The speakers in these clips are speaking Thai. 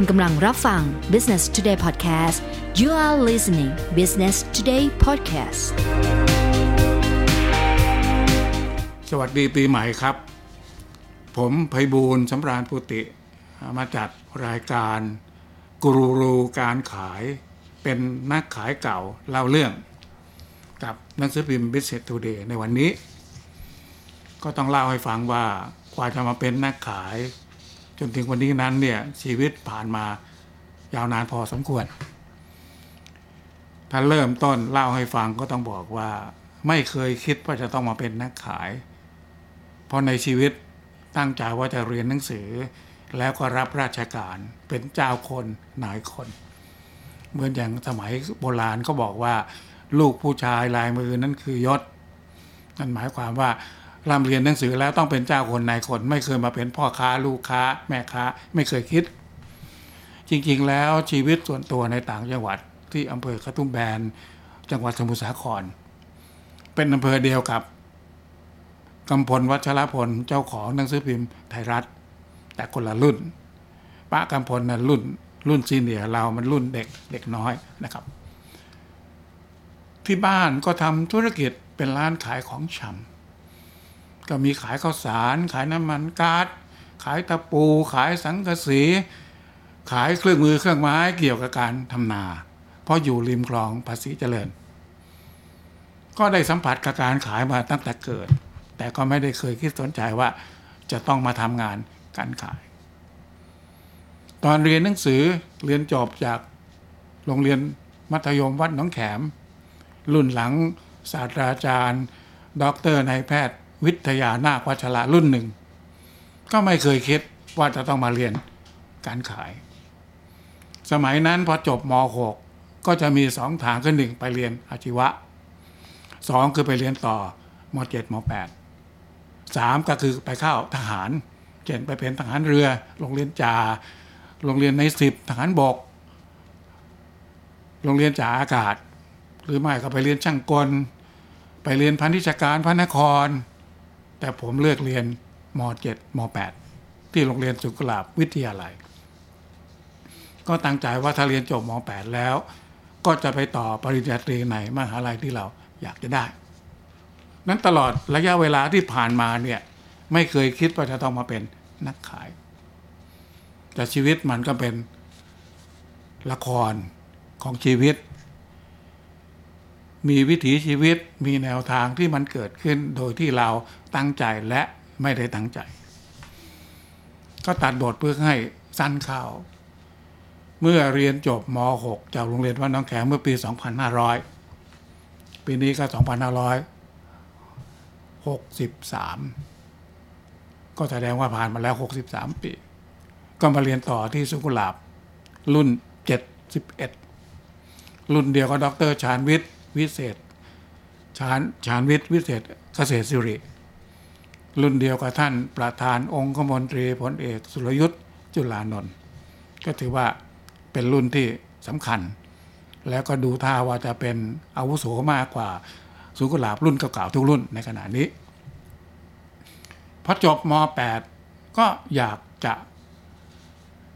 คุณกำลังรับฟัง Business Today Podcast you are listening Business Today Podcast สวัสดีปีใหม่ครับ ผมไพบูลสำราญปุติ มาจัดรายการกูรูการขายเป็นนักขายเก่าเล่าเรื่อง กับหนังสือพิมพ์ Business Today ในวันนี้ ก็ต้องเล่าให้ฟังว่ากว่าจะมาเป็นนักขาย จนถึงวันนี้นั้นเนี่ยชีวิตผ่านมายาวนานพอสมควร ถ้าเริ่มต้นเล่าให้ฟังก็ต้องบอกว่า ไม่เคยคิดว่าจะต้องมาเป็นนักขาย เพราะในชีวิตตั้งใจว่าจะเรียนหนังสือ แล้วก็รับราชการเป็นเจ้าคนนายคน เหมือนอย่างสมัยโบราณก็บอกว่า ลูกผู้ชายลายมือนั่นคือยศนั่นหมายความว่า ร่ำเรียนหนังสือแล้วต้องเป็นเจ้าคนนายคน ไม่เคยมาเป็นพ่อค้าลูกค้า แม่ค้า ไม่เคยคิด จริงๆ แล้วชีวิตส่วนตัวในต่างจังหวัดที่อำเภอกระทุ่มแบนจังหวัดสมุทรสาคร เป็นอำเภอเดียวกับกำพลวัชรพลเจ้าของหนังสือพิมพ์ไทยรัฐ แต่คนละรุ่นป้ากำพลนั้นรุ่น รุ่นซีเนียเรามันรุ่นเด็กเด็กน้อยนะครับ ที่บ้านก็ทำธุรกิจเป็นร้านขายของชำ ก็มีขายข้าวสาร ขายน้ำมันกา๊าซขายตะปู ขายสังกะสี ขายเครื่องมือเครื่องไม้เกี่ยวกับการทำนา เพราะอยู่ริมคลองภาษีเจริญ ก็ได้สัมผัสกับการขายมาตั้งแต่เกิด แต่ก็ไม่ได้เคยคิดสนใจว่าจะต้องมาทำงานการขาย ตอนเรียนหนังสือเรียนจบจากโรงเรียนมัธยมวัดหนองแขม รุ่นหลังศาสตราจารย์ด็อกเตอร์นายแพทย์ วิทยานาควัชระรุ่นหนึ่ง ก็ไม่เคยคิดว่าจะต้องมาเรียนการขาย สมัยนั้นพอจบม .6 ก็จะมีสองทางคือหนึ่งไปเรียนอาชีวะสองคือไปเรียนต่อม .7 ม .8 สามก็คือไปเข้าทหารเช่นไปเป็นทหารเรือ โรงเรียนจ่าโรงเรียนในสิบทหารบก โรงเรียนจ่าอากาศ หรือไม่ก็ไปเรียนช่างกล ไปเรียนพันธิชการพระนคร แต่ผมเลือกเรียนม .7 ม .8 ที่โรงเรียนสุกุลาบวิทยาลัย ก็ตั้งใจว่าถ้าเรียนจบม .8 แล้ว ก็จะไปต่อปริญญาตรีในมหาลัยที่เราอยากจะได้ นั้นตลอดระยะเวลาที่ผ่านมาเนี่ยไม่เคยคิดว่าจะต้องมาเป็นนักขาย แต่ชีวิตมันก็เป็นละครของชีวิต มีวิถีชีวิตมีแนวทางที่มันเกิดขึ้นโดยที่เราตั้งใจและไม่ได้ตั้งใจ ก็ตัดบทเพื่อให้สั้นข่าว เมื่อเรียนจบม .6 จากโรงเรียนวัดน้องแขมเมื่อปี 2500 ปีนี้ก็ 2563 ก็แสดงว่าผ่านมาแล้ว 63 ปี ก็มาเรียนต่อที่สุกุลาบรุ่น 71 รุ่นเดียวกับดรชาญวิทย์ วิเศษชาญชาญวิทย์วิเศษเกษตรสิริ รุ่นเดียวกับท่านประธานองคมนตรีพลเอกสุรยุทธ์จุลานนท์ก็ถือว่าเป็นรุ่นที่สำคัญ แล้วก็ดูท่าว่าจะเป็นอาวุโสมากกว่าสุกุหลาบรุ่นเก่าๆทุกรุ่นในขณะนี้พอจบม .8 ก็อยากจะ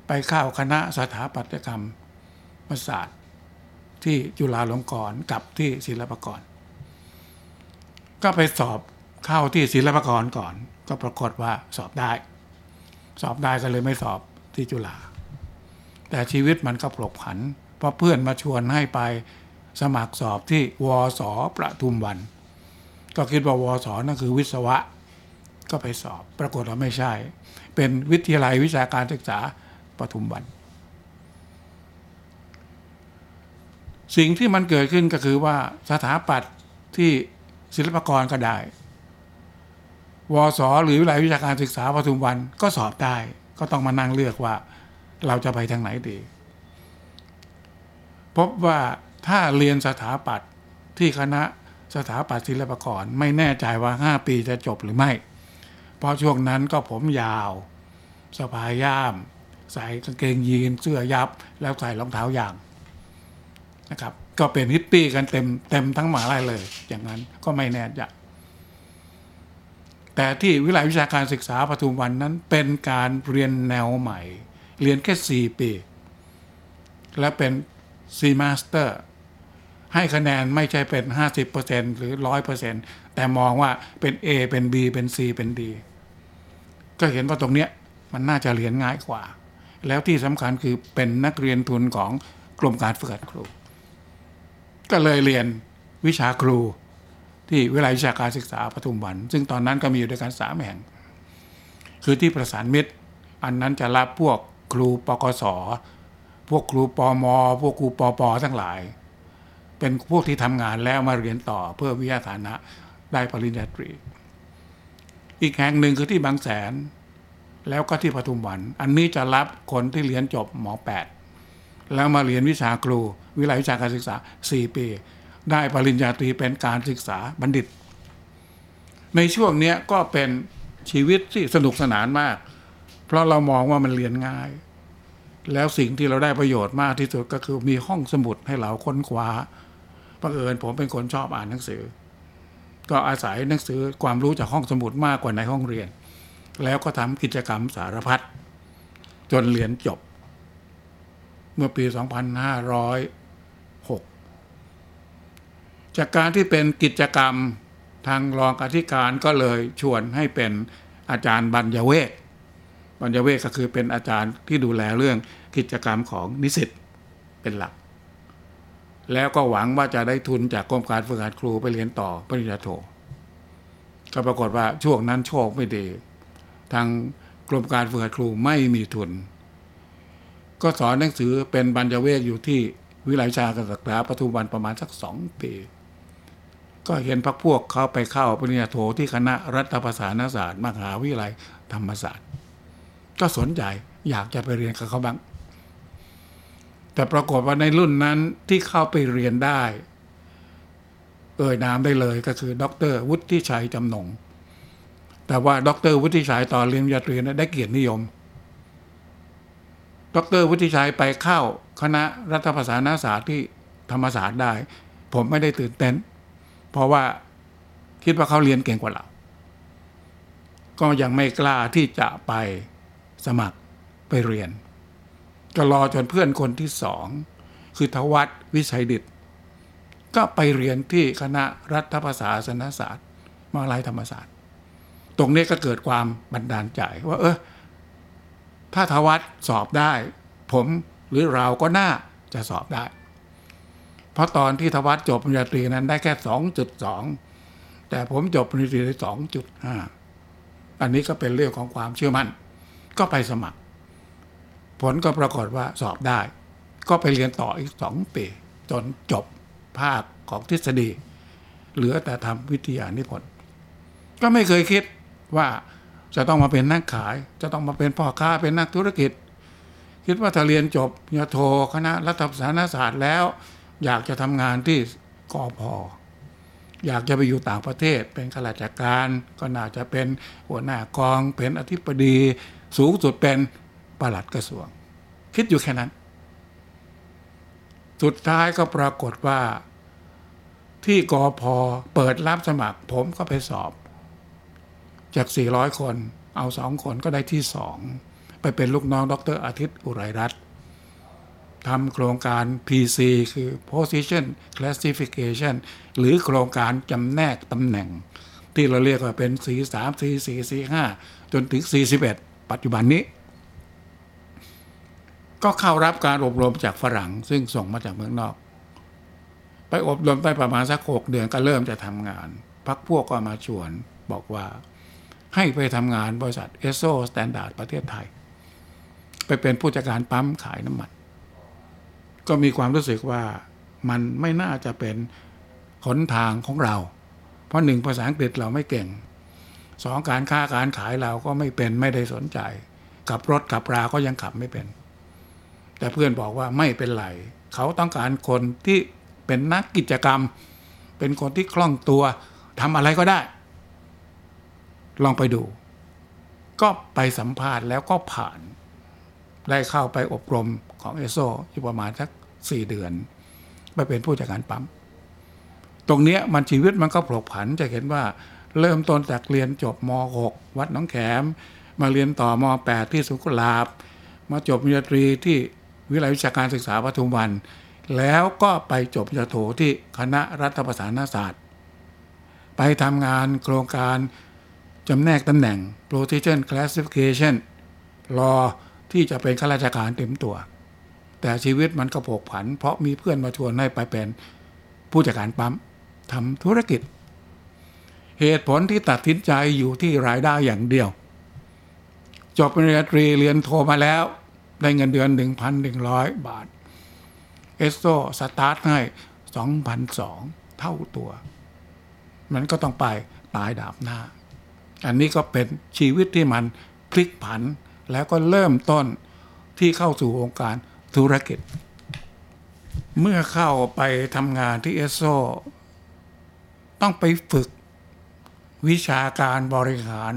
ไปเข้าคณะสถาปัตยกรรมศาสตร์ ที่จุฬาลงกรณ์กับที่ศิลปากร ก็ไปสอบเข้าที่ศิลปากรก่อน ก็ปรากฏว่าสอบได้ สอบได้ก็เลยไม่สอบที่จุฬาแต่ชีวิตมันก็ปลกผัน เพราะเพื่อนมาชวนให้ไปสมัครสอบที่วสประทุมวัน ก็คิดว่าวสนั่นคือวิศวะ ก็ไปสอบ ปรากฏว่าไม่ใช่ เป็นวิทยาลัยวิชาการศึกษาปทุมวัน สิ่งที่มันเกิดขึ้นก็คือว่าสถาปัตย์ที่ศิลปากรก็ได้ วสหรือวิทยาวิชาการศึกษาปทุมวันก็สอบได้ ก็ต้องมานั่งเลือกว่า เราจะไปทางไหนดี พบว่าถ้าเรียนสถาปัตย์ที่คณะสถาปัตย์ศิลปากรไม่แน่ใจว่า 5 ปีจะจบหรือไม่ เพราะช่วงนั้นก็ผมยาวสะพายย่าม ใส่กางเกงยีนเสื้อยับ แล้วใส่รองเท้ายาง นะครับ ก็เป็นฮิปปี้กันเต็มเต็มทั้งมหาลัยเลย อย่างนั้นก็ไม่แน่ใจแต่ที่วิทยาลัยวิชาการศึกษาปทุมวันนั้นเป็นการเรียนแนวใหม่ เรียนแค่4ปี และเป็น semester ให้คะแนนไม่ใช่เป็น 50%หรือ 100%แต่มองว่าเป็น A เป็น B เป็น C เป็น D ก็เห็นว่าตรงเนี้ยมันน่าจะเรียนง่ายกว่า แล้วที่สำคัญคือเป็นนักเรียนทุนของกรมการฝึกหัดครู ก็เลยเรียนวิชาครูที่วิทยาลัยวิชาการศึกษาปทุมวัน ซึ่งตอนนั้นก็มีอยู่ด้วยกันสามแห่ง คือที่ประสานมิตร อันนั้นจะรับพวกครูปกศพวกครูปอมพวกครูปอปอทั้งหลาย เป็นพวกที่ทำงานแล้วมาเรียนต่อเพื่อวิทยาฐานะได้ปริญญาตรี อีกแห่งหนึ่งคือที่บางแสน แล้วก็ที่ปทุมวัน อันนี้จะรับคนที่เรียนจบหมอแปด แล้วมาเรียนวิชาครู วิทยาลัยวิชาการศึกษา 4 ปี ได้ปริญญาตรีเป็นการศึกษาบัณฑิต ในช่วงนี้ก็เป็นชีวิตที่สนุกสนานมาก เพราะเรามองว่ามันเรียนง่าย แล้วสิ่งที่เราได้ประโยชน์มากที่สุดก็คือมีห้องสมุดให้เราค้นคว้าบังเอิญผมเป็นคนชอบอ่านหนังสือ ก็อาศัยหนังสือความรู้จากห้องสมุดมากกว่าในห้องเรียน แล้วก็ทำกิจกรรมสารพัดจนเรียนจบ มื่อปี 2506 จากการที่เป็นกิจกรรมทางรองอธิการก็เลยชวนให้เป็นอาจารย์บัญญเวศบัญญเวศก็คือเป็นอาจารย์ที่ดูแลเรื่องกิจกรรมของนิสิตเป็นหลัก แล้วก็หวังว่าจะได้ทุนจากกรมการฝึกหัดครูไปเรียนต่อปริญญาโทก็ปรากฏว่าช่วงนั้นโชคไม่ดี ทางกรมการฝึกหัดครูไม่มีทุน ก็สอนหนังสือเป็นบรรยเวกอยู่ที่วิไลยชาการศึกษาปทุมวันประมาณสักสองปีก็เห็นพักพวกเขาไปเข้าปริญญาโทที่คณะรัฐประศานศาสตร์มหาวิทยาลัยธรรมศาสตร์ ก็สนใจอยากจะไปเรียนกับเขาบ้าง แต่ปรากฏว่าในรุ่นนั้นที่เข้าไปเรียนได้ เอ่ยนามได้เลยก็คือดรวุฒิชัยจำนงแต่ว่าดรวุฒิชัยตอนเรียนปริญญาตรีนได้เกียรตินิยม ดรวุฒิชัยไปเข้าคณะรัฐประศาสนศาสตร์ที่ธรรมศาสตร์ได้ ผมไม่ได้ตื่นเต้น เพราะว่าคิดว่าเขาเรียนเก่งกว่าเรา ก็ยังไม่กล้าที่จะไปสมัครไปเรียน ก็รอจนเพื่อนคนที่สอง คือทวัตวิชัยดิต ก็ไปเรียนที่คณะรัฐประศาสนศาสตร์มหาลัยธรรมศาสตร์ ตรงนี้ก็เกิดความบันดาลใจว่า เออ ถ้าทวัตสอบได้ ผมหรือเราก็น่าจะสอบได้ เพราะตอนที่ทวัตจบปริญญาตรีนั้นได้แค่สองจุดสองแต่ผมจบปริญญาตรีได้สองจุดอันนี้ก็เป็นเรื่องของความเชื่อมั่น ก็ไปสมัคร ผลก็ปรากฏว่าสอบได้ ก็ไปเรียนต่ออีกสองปี จนจบภาคของทฤษฎี เหลือแต่ทำวิทยานิพนธ์ก็ไม่เคยคิดว่า จะต้องมาเป็นนักขาย จะต้องมาเป็นพ่อค้าเป็นนักธุรกิจ คิดว่าถ้าเรียนจบยโทคณะรัฐศาสนศาสตร์แล้ว อยากจะทำงานที่กอพออยากจะไปอยู่ต่างประเทศ เป็นข้าราชการก็น่าจะเป็นหัวหน้ากอง เป็นอธิบดี สูงสุดเป็นปลัดกระทรวง คิดอยู่แค่นั้น สุดท้ายก็ปรากฏว่าที่กอพอเปิดรับสมัคร ผมก็ไปสอบ จาก 400 คนเอาสองคนก็ได้ที่สองไปเป็นลูกน้องดรอาทิตย์อุไรรัตน์ทำโครงการ PC คือ Position Classification หรือโครงการจำแนกตำแหน่ง ที่เราเรียกว่าเป็น C3 C4 C5 จนถึง 41 ปัจจุบันนี้ ก็เข้ารับการอบรมจากฝรั่ง ซึ่งส่งมาจากเมืองนอก ไปอบรมไปประมาณสักหกเดือนก็เริ่มจะทำงาน พรรคพวกก็มาชวนบอกว่า ให้ไปทำงานบริษัทเอสโซสแตนดาร์ดประเทศไทย ไปเป็นผู้จัดการปั๊มขายน้ำมัน ก็มีความรู้สึกว่ามันไม่น่าจะเป็นหนทางของเรา เพราะหนึ่งภาษาอังกฤษเราไม่เก่งสองการค้าการขายเราก็ไม่เป็นไม่ได้สนใจกับรถกับราก็ยังขับไม่เป็น แต่เพื่อนบอกว่าไม่เป็นไร เขาต้องการคนที่เป็นนักกิจกรรม เป็นคนที่คล่องตัวทำอะไรก็ได้ ลองไปดู ก็ไปสัมภาษณ์แล้วก็ผ่าน ได้เข้าไปอบรมของเอโซอยู่ประมาณสักสี่เดือน ไปเป็นผู้จัดการปั๊ม ตรงเนี้ยมันชีวิตมันก็ผกผันจะเห็นว่า เริ่มต้นจากเรียนจบม .6 วัดน้องแขม มาเรียนต่อม .8 ที่สุขุลาบ มาจบปริญญาตรีที่วิทยาลัยวิชาการศึกษาปทุมวัน แล้วก็ไปจบปริญญาโทที่คณะรัฐประศาสนศาสตร์ ไปทำงานโครงการ จำแนกตำแหน่ง position classification รอที่จะเป็นข้าราชการเต็มตัว แต่ชีวิตมันก็ผกผัน เพราะมีเพื่อนมาชวนให้ไปเป็นผู้จัดการปั๊มทำธุรกิจ เหตุผลที่ตัดสินใจอยู่ที่รายได้อย่างเดียว จบปริญญาตรีเรียนโทมาแล้ว ได้เงินเดือน 1,100 บาท เอสโซสตาร์ทให้ 2,200 2เท่าตัว มันก็ต้องไปตายดาบหน้า อันนี้ก็เป็นชีวิตที่มันพลิกผัน แล้วก็เริ่มต้นที่เข้าสู่วงการธุรกิจ เมื่อเข้าไปทำงานที่เอสโซต้องไปฝึกวิชาการบริหาร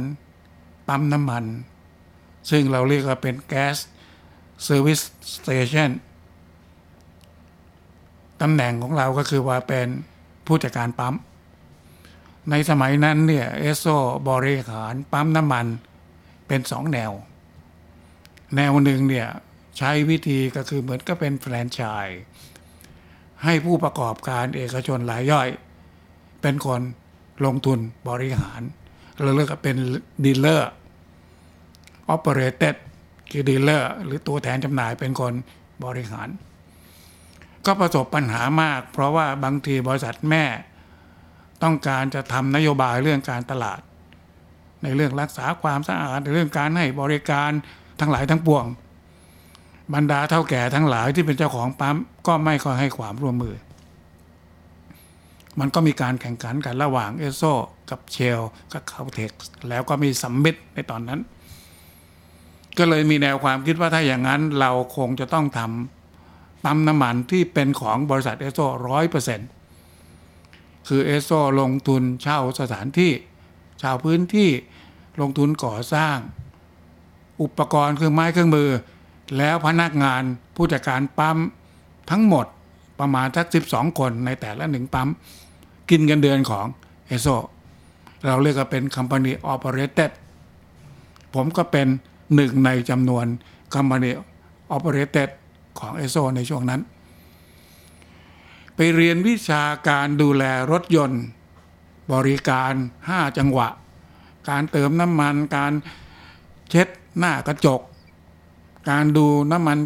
ปั๊มน้ำมัน ซึ่งเราเรียกว่าเป็น gas service station ตำแหน่งของเราก็คือว่าเป็นผู้จัดการปั๊ม ในสมัยนั้นเนี่ยเอสโซบริหารปั๊มน้ำมันเป็นสองแนว แนวหนึ่งเนี่ยใช้วิธีก็คือเหมือนก็เป็นแฟรนไชส์ให้ผู้ประกอบการเอกชนรายย่อย เป็นคนลงทุนบริหารเราเรียกว่าเป็นดีลเลอร์ operated คือดีลเลอร์หรือตัวแทนจำหน่ายเป็นคนบริหาร ก็ประสบปัญหามาก เพราะว่าบางทีบริษัทแม่ ต้องการจะทำนโยบายเรื่องการตลาด ในเรื่องรักษาความสะอาดในเรื่องการให้บริการทั้งหลายทั้งปวง บรรดาเถ้าแก่ทั้งหลายที่เป็นเจ้าของปั๊มก็ไม่ค่อยให้ความร่วมมือ มันก็มีการแข่งขันกันระหว่างเอสโซกับเชลล์กับคาลเท็กซ์แล้วก็มีสัมมิตในตอนนั้น ก็เลยมีแนวความคิดว่าถ้าอย่างนั้นเราคงจะต้องทำปั๊มน้ำมันที่เป็นของบริษัทเอสโซร้อยเปอร์เซ็นต์ คือเอสโซลงทุนเช่าสถานที่เช่าพื้นที่ลงทุนก่อสร้าง อุปกรณ์เครื่องไม้เครื่องมือ แล้วพนักงานผู้จัดการปั๊มทั้งหมดประมาณสักสิบสองคนในแต่ละหนึ่งปั๊ม กินเงินเดือนของเอสโซเราเรียกว่าเป็น Company Operated ผมก็เป็นหนึ่งในจำนวน Company Operated ของเอสโซในช่วงนั้น ไปเรียนวิชาการดูแลรถยนต์ บริการ 5 จังหวะ การเติมน้ำมันการเช็ดหน้ากระจก การดูน้ำมัน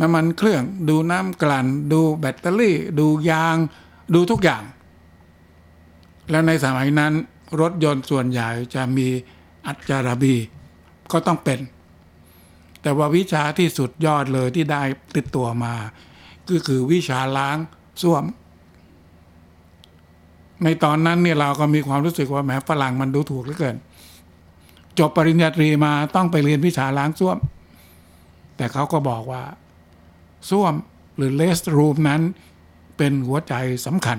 น้ำมันเครื่อง ดูน้ำกลั่น ดูแบตเตอรี่ ดูยาง ดูทุกอย่าง แล้วในสมัยนั้นรถยนต์ส่วนใหญ่จะมีอัจจาระบี ก็ต้องเป็น แต่ว่าวิชาที่สุดยอดเลยที่ได้ติดตัวมา ก็คือวิชาล้าง ส้วม ในตอนนั้นเนี่ยเราก็มีความรู้สึกว่าแหมฝรั่งมันดูถูกเหลือเกิน จบปริญญาตรีมาต้องไปเรียนวิชาล้างส้วม แต่เขาก็บอกว่าส้วมหรือเลสรูมนั้นเป็นหัวใจสำคัญ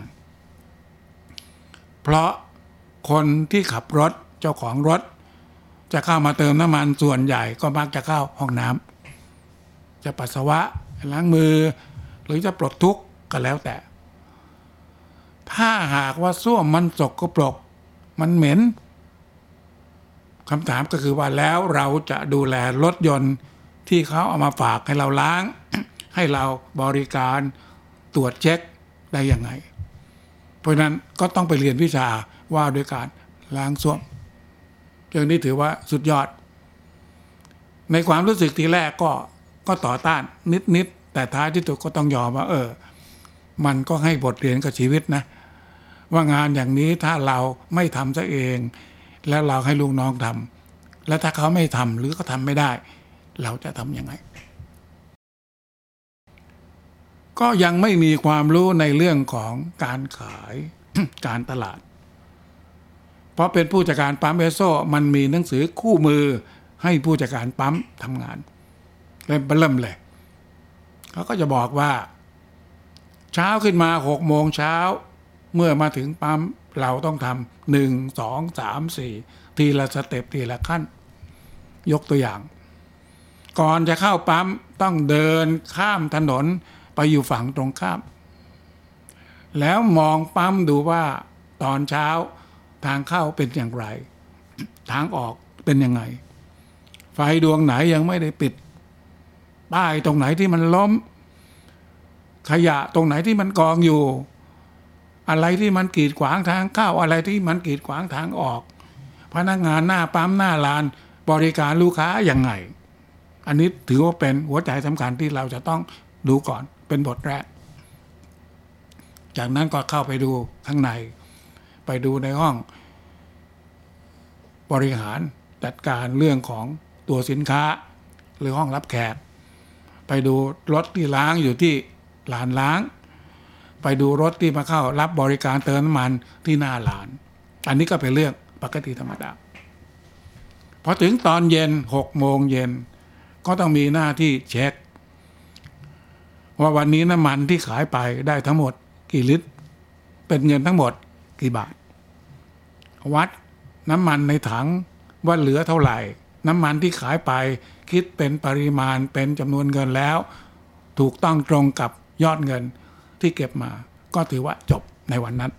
เพราะคนที่ขับรถเจ้าของรถ จะเข้ามาเติมน้ำมันส่วนใหญ่ก็มักจะเข้าห้องน้ำจะปัสสาวะล้างมือ หรือจะปลดทุกข์ ก็แล้วแต่ ถ้าหากว่าส้วมมันสกปรก มันเหม็นคำถามก็คือว่าแล้วเราจะดูแลรถยนต์ที่เขาเอามาฝากให้เราล้าง ให้เราบริการตรวจเช็คได้ยังไง เพราะนั้นก็ต้องไปเรียนวิชาว่าด้วยการล้างส้วมเรื่องนี้ถือว่าสุดยอด ในความรู้สึกทีแรกก็ก็ต่อต้านนิดๆแต่ท้ายที่สุดก็ต้องยอมว่า เออ มันก็ให้บทเรียนกับชีวิตนะ ว่างานอย่างนี้ถ้าเราไม่ทำซะเอง แล้วเราให้ลูกน้องทำแล้วถ้าเขาไม่ทำหรือเขาทำไม่ได้ เราจะทำยังไง ก็ยังไม่มีความรู้ในเรื่องของการขายการตลาด เพราะเป็นผู้จัดการปั๊มเอสโซมันมีหนังสือคู่มือให้ผู้จัดการปั๊มทำงานเล่มเบ้อเริ่มเลยเขาก็จะบอกว่า เช้าขึ้นมาหกโมงเช้า เมื่อมาถึงปั๊มเราต้องทำหนึ่งสองสามสี่ทีละ step ทีละขั้น ยกตัวอย่าง ก่อนจะเข้าปั๊มต้องเดินข้ามถนนไปอยู่ฝั่งตรงข้าม แล้วมองปั๊มดูว่าตอนเช้าทางเข้าเป็นอย่างไร ทางออกเป็นยังไง ไฟดวงไหนยังไม่ได้ปิดป้ายตรงไหนที่มันล้ม ขยะตรงไหนที่มันกองอยู่ อะไรที่มันกีดขวางทางเข้าอะไรที่มันกีดขวางทางออก พนักงานหน้าปั๊มหน้าลานบริการลูกค้าอย่างไง อันนี้ถือว่าเป็นหัวใจสำคัญที่เราจะต้องดูก่อนเป็นบทแรก จากนั้นก็เข้าไปดูข้างใน ไปดูในห้อง บริหารจัดการเรื่องของตัวสินค้า หรือห้องรับแขก ไปดูรถที่ล้างอยู่ที่ ลานล้าง ไปดูรถที่มาเข้ารับบริการเติมน้ำมันที่หน้าลาน อันนี้ก็เป็นเรื่องปกติธรรมดาพอถึงตอนเย็นหกโมงเย็น ก็ต้องมีหน้าที่เช็ค ว่าวันนี้น้ำมันที่ขายไปได้ทั้งหมด กี่ลิตร เป็นเงินทั้งหมดกี่บาท วัดน้ำมันในถังว่าเหลือเท่าไหร่ น้ำมันที่ขายไปคิดเป็นปริมาณเป็นจำนวนเงินแล้ว ถูกต้องตรงกับ ยอดเงินที่เก็บมา ก็ถือว่าจบในวันนั้น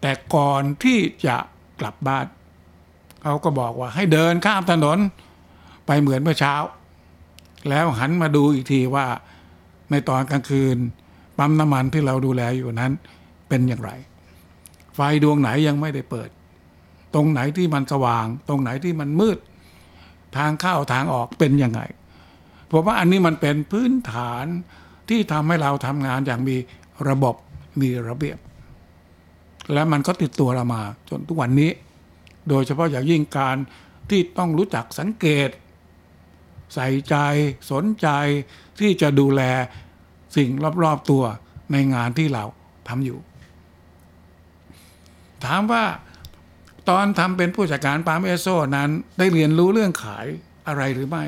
แต่ก่อนที่จะกลับบ้านเขาก็บอกว่าให้เดินข้ามถนนไปเหมือนเมื่อเช้า แล้วหันมาดูอีกทีว่าในตอนกลางคืนปั๊มน้ำมันที่เราดูแลอยู่นั้นเป็นอย่างไร ไฟดวงไหนยังไม่ได้เปิด ตรงไหนที่มันสว่าง ตรงไหนที่มันมืด ทางเข้าทางออกเป็นยังไง ผมว่าอันนี้มันเป็นพื้นฐานที่ทำให้เราทำงานอย่างมีระบบมีระเบียบ และมันก็ติดตัวเรามา จนทุกวันนี้ โดยเฉพาะอย่างยิ่งการที่ต้องรู้จักสังเกต ใส่ใจสนใจที่จะดูแลสิ่งรอบๆตัวในงานที่เราทำอยู่ ถามว่าตอนทำเป็นผู้จัดการปาล์มเอโซนั้นได้เรียนรู้เรื่องขายอะไรหรือไม่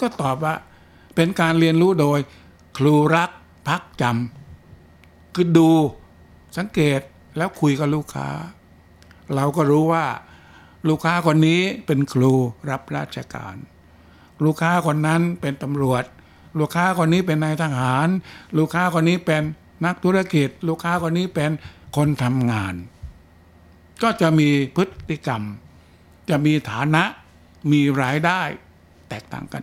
ก็ตอบว่า เป็นการเรียนรู้โดย ครูรักพักจำคือดูสังเกตแล้วคุยกับลูกค้า เราก็รู้ว่า ลูกค้าคนนี้เป็นครูรับราชการ ลูกค้าคนนั้นเป็นตำรวจ ลูกค้าคนนี้เป็นนายทหาร ลูกค้าคนนี้เป็นนักธุรกิจ ลูกค้าคนนี้เป็นคนทำงาน ก็จะมีพฤติกรรม จะมีฐานะมีรายได้แตกต่างกัน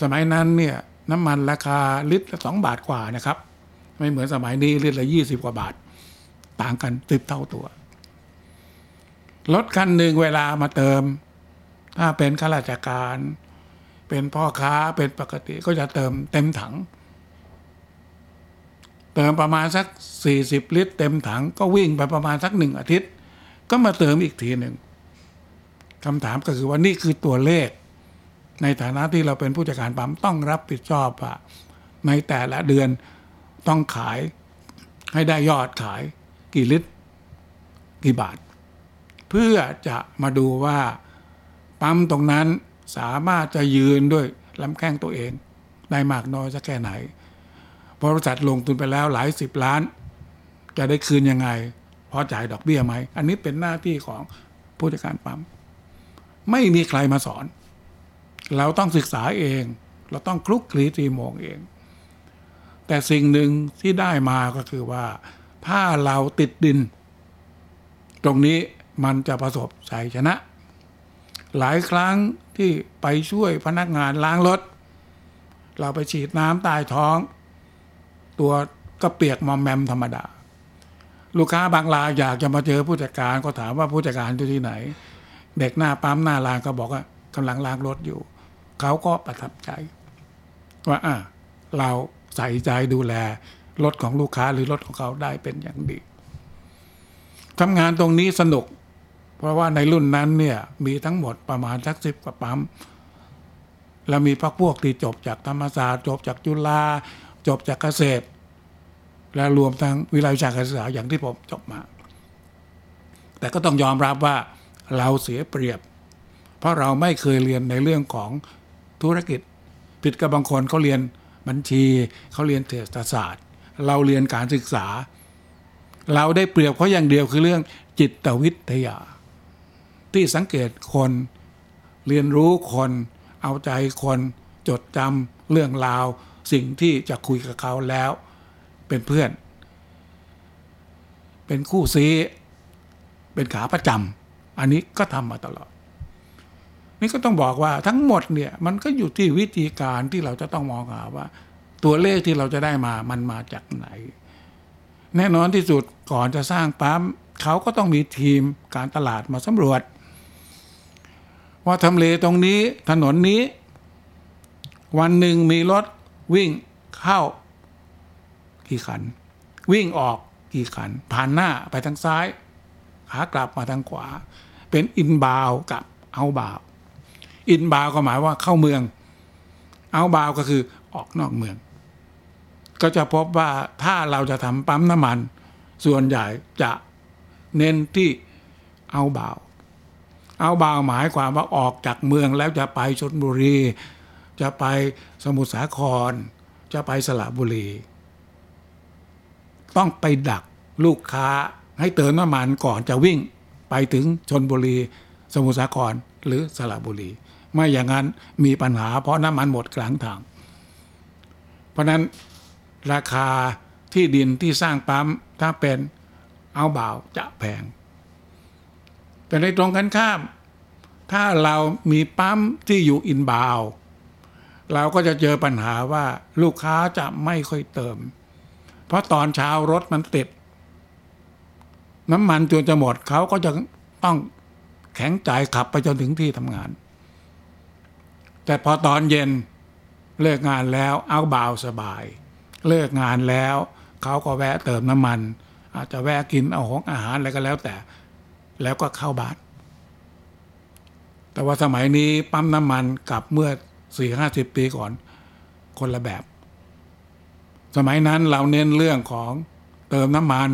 สมัยนั้นเนี่ยน้ำมันราคาลิตรละสองบาทกว่านะครับ ไม่เหมือนสมัยนี้ลิตรละยี่สิบกว่าบาท ต่างกันสิบเท่าตัวรถคันหนึ่งเวลามาเติม ถ้าเป็นข้าราชการ เป็นพ่อค้าเป็นปกติก็จะเติมเต็มถัง เติมประมาณสักสี่สิบลิตร เต็มถังก็วิ่งไปประมาณสักหนึ่งอาทิตย์ ก็มาเติมอีกทีหนึ่งคำถามก็คือว่านี่คือตัวเลข ในฐานะที่เราเป็นผู้จัดการปั๊มต้องรับผิดชอบว่าในแต่ละเดือนต้องขายให้ได้ยอดขายกี่ลิตร กี่บาท เพื่อจะมาดูว่าปั๊มตรงนั้นสามารถจะยืนด้วยลำแข้งตัวเอง ได้มากน้อยสักแค่ไหนบริษัทลงทุนไปแล้วหลายสิบล้าน จะได้คืนยังไงพอจ่ายดอกเบี้ยไหม อันนี้เป็นหน้าที่ของผู้จัดการปั๊ม ไม่มีใครมาสอน เราต้องศึกษาเอง เราต้องคลุกคลีตีโมงเอง แต่สิ่งหนึ่งที่ได้มาก็คือว่า ถ้าเราติดดิน ตรงนี้มันจะประสบชัยชนะ หลายครั้งที่ไปช่วยพนักงานล้างรถ เราไปฉีดน้ำใต้ท้อง ตัวก็เปียกมอมแมมธรรมดา ลูกค้าบางรายอยากจะมาเจอผู้จัดการก็ถามว่าผู้จัดการอยู่ที่ไหน เด็กหน้าปั๊มหน้าลานก็บอกว่ากำลังล้างรถอยู่ เขาก็ประทับใจ ว่าอะเราใส่ใจดูแลรถของลูกค้าหรือรถของเขาได้เป็นอย่างดีทำงานตรงนี้สนุก เพราะว่าในรุ่นนั้นเนี่ยมีทั้งหมดประมาณสักสิบกว่าปั๊มแล้วมีพักพวกที่จบจากธรรมศาสตร์ จบจากจุฬาจบจากเกษตร และรวมทั้งวิทยาลัยวิชาการศึกษาอย่างที่ผมจบมา แต่ก็ต้องยอมรับว่าเราเสียเปรียบ เพราะเราไม่เคยเรียนในเรื่องของ ธุรกิจ ผิดกับบางคนเขาเรียนบัญชี เขาเรียนเศรษฐศาสตร์ เราเรียนการศึกษา เราได้เปรียบเขาอย่างเดียวคือเรื่องจิตวิทยา ที่สังเกตคนเรียนรู้คนเอาใจคนจดจำเรื่องราว สิ่งที่จะคุยกับเขาแล้ว เป็นเพื่อน เป็นคู่ซีเป็นขาประจำอันนี้ก็ทำมาตลอด นี่ก็ต้องบอกว่าทั้งหมดเนี่ยมันก็อยู่ที่วิธีการที่เราจะต้องมองหาว่า ตัวเลขที่เราจะได้มามันมาจากไหน แน่นอนที่สุดก่อนจะสร้างปั๊มเขาก็ต้องมีทีมการตลาดมาสำรวจ ว่าทำเลตรงนี้ถนนนี้ วันหนึ่งมีรถวิ่งเข้ากี่คัน วิ่งออกกี่คัน ผ่านหน้าไปทางซ้ายขากลับมาทางขวา เป็นอินบาวกับเอาบาว อินบาวก็หมายว่าเข้าเมือง เอาบาวก็คือออกนอกเมือง ก็จะพบว่าถ้าเราจะทำปั๊มน้ำมัน ส่วนใหญ่จะเน้นที่เอาบาว เอาบาวหมายความว่าออกจากเมืองแล้วจะไปชนบุรี จะไปสมุทรสาคร จะไปสระบุรี ต้องไปดักลูกค้าให้เติมน้ำมันก่อนจะวิ่งไปถึงชนบุรี สมุทรสาครหรือสระบุรี ไม่อย่างนั้นมีปัญหา เพราะน้ำมันหมดกลางทาง เพราะนั้นราคาที่ดินที่สร้างปั๊มถ้าเป็นเอาบ่าวจะแพง แต่ในตรงกันข้าม ถ้าเรามีปั๊มที่อยู่อินบ่าว เราก็จะเจอปัญหาว่าลูกค้าจะไม่ค่อยเติม เพราะตอนเช้ารถมันติด น้ำมันจนจะหมดเขาก็จะต้องแข็งใจขับไปจนถึงที่ทำงาน แต่พอตอนเย็นเลิกงานแล้วเอาเบาสบาย เลิกงานแล้ว เขาก็แวะเติมน้ำมัน อาจจะแวะกินเอาของอาหารอะไรก็แล้วแต่ แล้วก็เข้าบ้าน แต่ว่าสมัยนี้ปั๊มน้ำมันกับเมื่อสี่ห้าสิบปีก่อน คนละแบบ สมัยนั้นเราเน้นเรื่องของเติมน้ำมัน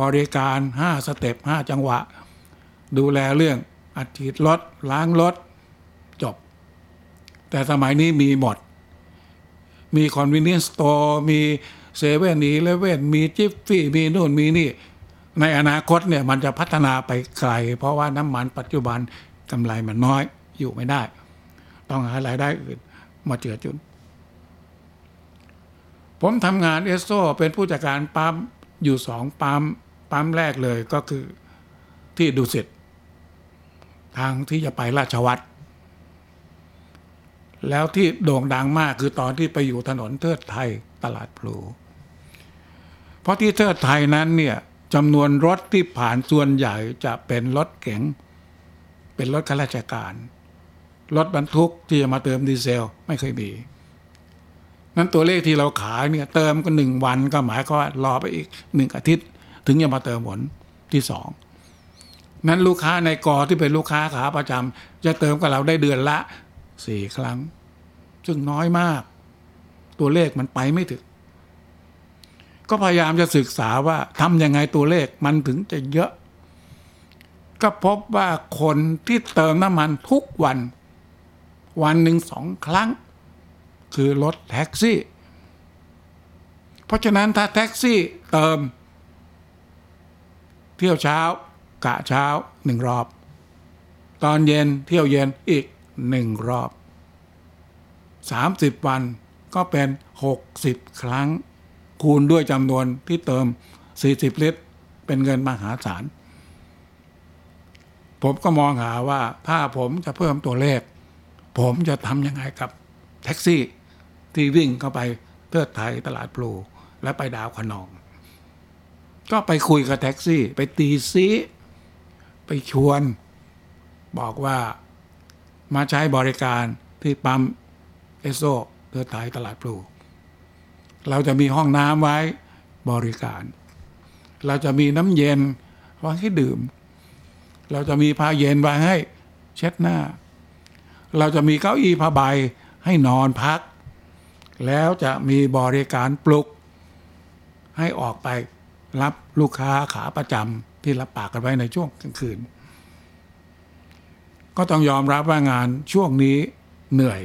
บริการห้า step ห้าจังหวะ ดูแลเรื่องอัดฉีดรถล้างรถ แต่สมัยนี้มีหมด มี convenience store มีเซเว่นอีเลเว่นมีจิฟฟี่มีนู่นมีนี่ ในอนาคตเนี่ยมันจะพัฒนาไปไกล เพราะว่าน้ำมันปัจจุบันกำไรมันน้อยอยู่ไม่ได้ ต้องหารายได้อื่นมาเจือจุน ผมทำงานเอสโซเป็นผู้จัดการปั๊มอยู่สองปั๊มปั๊มแรกเลยก็คือที่ดุสิตทางที่จะไปราชวัตร แล้วที่โด่งดังมากคือตอนที่ไปอยู่ถนนเทิดไทยตลาดพลู เพราะที่เทิดไทยนั้นเนี่ยจำนวนรถที่ผ่านส่วนใหญ่จะเป็นรถเก๋งเป็นรถข้าราชการ รถบรรทุกที่จะมาเติมดีเซลไม่เคยมีนั้นตัวเลขที่เราขายเนี่ยเติมก็หนึ่งวันก็หมายความว่ารอไปอีกหนึ่งอาทิตย์ ถึงจะมาเติมผลที่สองนั้นลูกค้าในกอที่เป็นลูกค้าขาประจำจะเติมกับเราได้เดือนละ สี่ครั้ง ซึ่งน้อยมาก ตัวเลขมันไปไม่ถึง ก็พยายามจะศึกษาว่าทำยังไงตัวเลขมันถึงจะเยอะ ก็พบว่าคนที่เติมน้ำมันทุกวัน วันหนึ่งสองครั้ง คือรถแท็กซี่ เพราะฉะนั้นถ้าแท็กซี่เติม เที่ยวเช้ากะเช้าหนึ่งรอบ ตอนเย็นเที่ยวเย็นอีก หนึ่งรอบสามสิบวันก็เป็นหกสิบครั้ง คูณด้วยจำนวนที่เติมสี่สิบลิตร เป็นเงินมหาศาล ผมก็มองหาว่าถ้าผมจะเพิ่มตัวเลข ผมจะทำยังไงกับแท็กซี่ที่วิ่งเข้าไปเทิดไทยตลาดปลูและไปดาวขนอง ก็ไปคุยกับแท็กซี่ ไปตีซีไปชวน บอกว่า มาใช้บริการที่ปั๊มเอสโซเทิดไทยตลาดปลู เราจะมีห้องน้ำไว้บริการ เราจะมีน้ำเย็นไว้ให้ดื่ม เราจะมีผ้าเย็นไว้ให้เช็ดหน้า เราจะมีเก้าอี้ผ้าใบให้นอนพัก แล้วจะมีบริการปลุก ให้ออกไปรับลูกค้าขาประจำที่รับปากกันไว้ในช่วงกลางคืน ก็ต้องยอมรับว่างานช่วงนี้เหนื่อย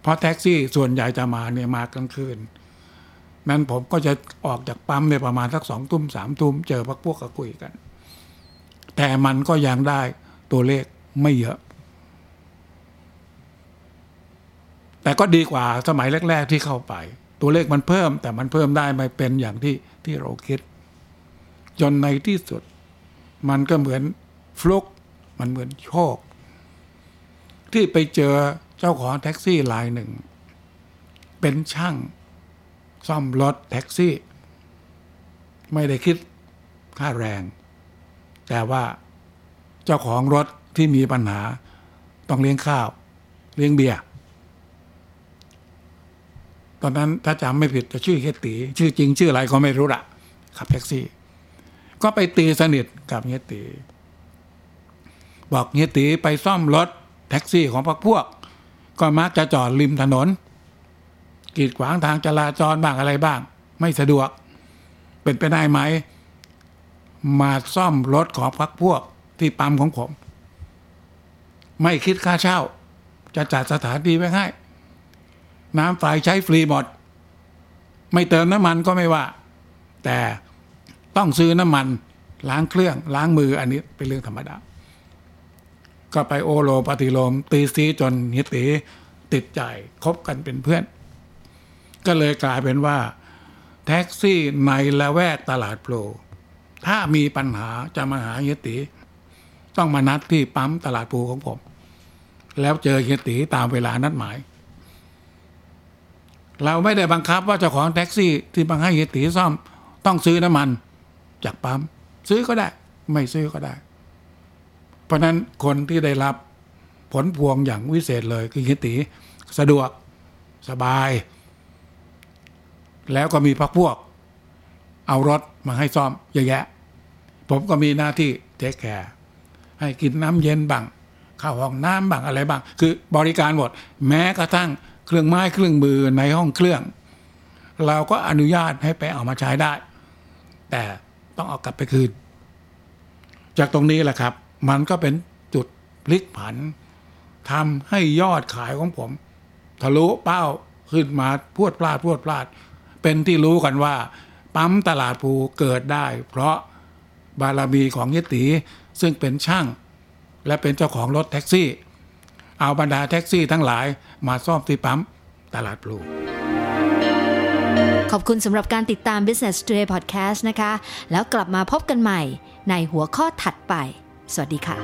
เพราะแท็กซี่ส่วนใหญ่จะมาเนี่ยมากลางคืนนั้นผมก็จะออกจากปั๊มในประมาณสักสองทุ่มสามทุ่มเจอพักพวกก็คุยกัน แต่มันก็ยังได้ตัวเลขไม่เยอะ แต่ก็ดีกว่าสมัยแรก ๆ ที่เข้าไป ตัวเลขมันเพิ่ม แต่มันเพิ่มได้ไม่เป็นอย่างที่ที่เราคิด จนในที่สุด มันก็เหมือนฟลุกมันเหมือนโชค ที่ไปเจอเจ้าของแท็กซี่รายหนึ่ง เป็นช่าง ซ่อมรถแท็กซี่ ไม่ได้คิดค่าแรง แต่ว่าเจ้าของรถที่มีปัญหา ต้องเลี้ยงข้าว เลี้ยงเบียร์ตอนนั้นถ้าจำไม่ผิดจะชื่อเฮตี ชื่อจริงชื่ออะไรก็ไม่รู้ละขับแท็กซี่ ก็ไปตีสนิทกับเฮยตี บอกเฮยตีไปซ่อมรถ แท็กซี่ของพวกพวก ก็มักจะจอดริมถนน กีดขวางทางจราจรบ้างอะไรบ้าง ไม่สะดวก เป็นไปได้ไหม มาซ่อมรถของพักพวกที่ปั๊มของผม ไม่คิดค่าเช่า จะจัดสถานที่ไว้ให้ น้ำไฟใช้ฟรีหมด ไม่เติมน้ำมันก็ไม่ว่า แต่ต้องซื้อน้ำมันล้างเครื่องล้างมืออันนี้เป็นเรื่องธรรมดา ก็ไปโอโลปฏิโลม ตีซีจนเฮยตีติดใจคบกันเป็นเพื่อน ก็เลยกลายเป็นว่า แท็กซี่ในละแวกตลาดพลูถ้ามีปัญหาจะมาหาเฮียตี๋ต้องมานัดที่ปั๊มตลาดพลูของผม แล้วเจอเฮียตี๋ตามเวลานัดหมาย เราไม่ได้บังคับว่าเจ้าของแท็กซี่ที่บังให้เฮียตี๋ซ่อม ต้องซื้อน้ำมัน จากปั๊มซื้อก็ได้ ไม่ซื้อก็ได้ เพราะนั้นคนที่ได้รับผลพวงอย่างวิเศษเลยคือเฮียตี๋สะดวกสบาย แล้วก็มีพักพวก เอารถมาให้ซ่อมเยอะแยะ ผมก็มีหน้าที่เทคแคร์ให้กินน้ำเย็นบ้างเข้าห้องน้ำบ้างอะไรบ้าง คือบริการหมด แม้กระทั่งเครื่องไม้เครื่องมือในห้องเครื่อง เราก็อนุญาตให้ไปเอามาใช้ได้ แต่ต้องเอากลับไปคืน จากตรงนี้แหละครับ มันก็เป็นจุดพลิกผันทำให้ยอดขายของผม ทะลุเป้าขึ้นมาพรวดพลาดพรวดพลาด เป็นที่รู้กันว่า ปั๊มตลาดภูเกิดได้ เพราะบารมีของยติซึ่งเป็นช่างและเป็นเจ้าของรถแท็กซี่ เอาบรรดาแท็กซี่ทั้งหลายมาซ่อมที่ปั๊มตลาดพลูขอบคุณสำหรับการติดตาม Business Today Podcast นะคะ แล้วกลับมาพบกันใหม่ในหัวข้อถัดไป สวัสดีค่ะ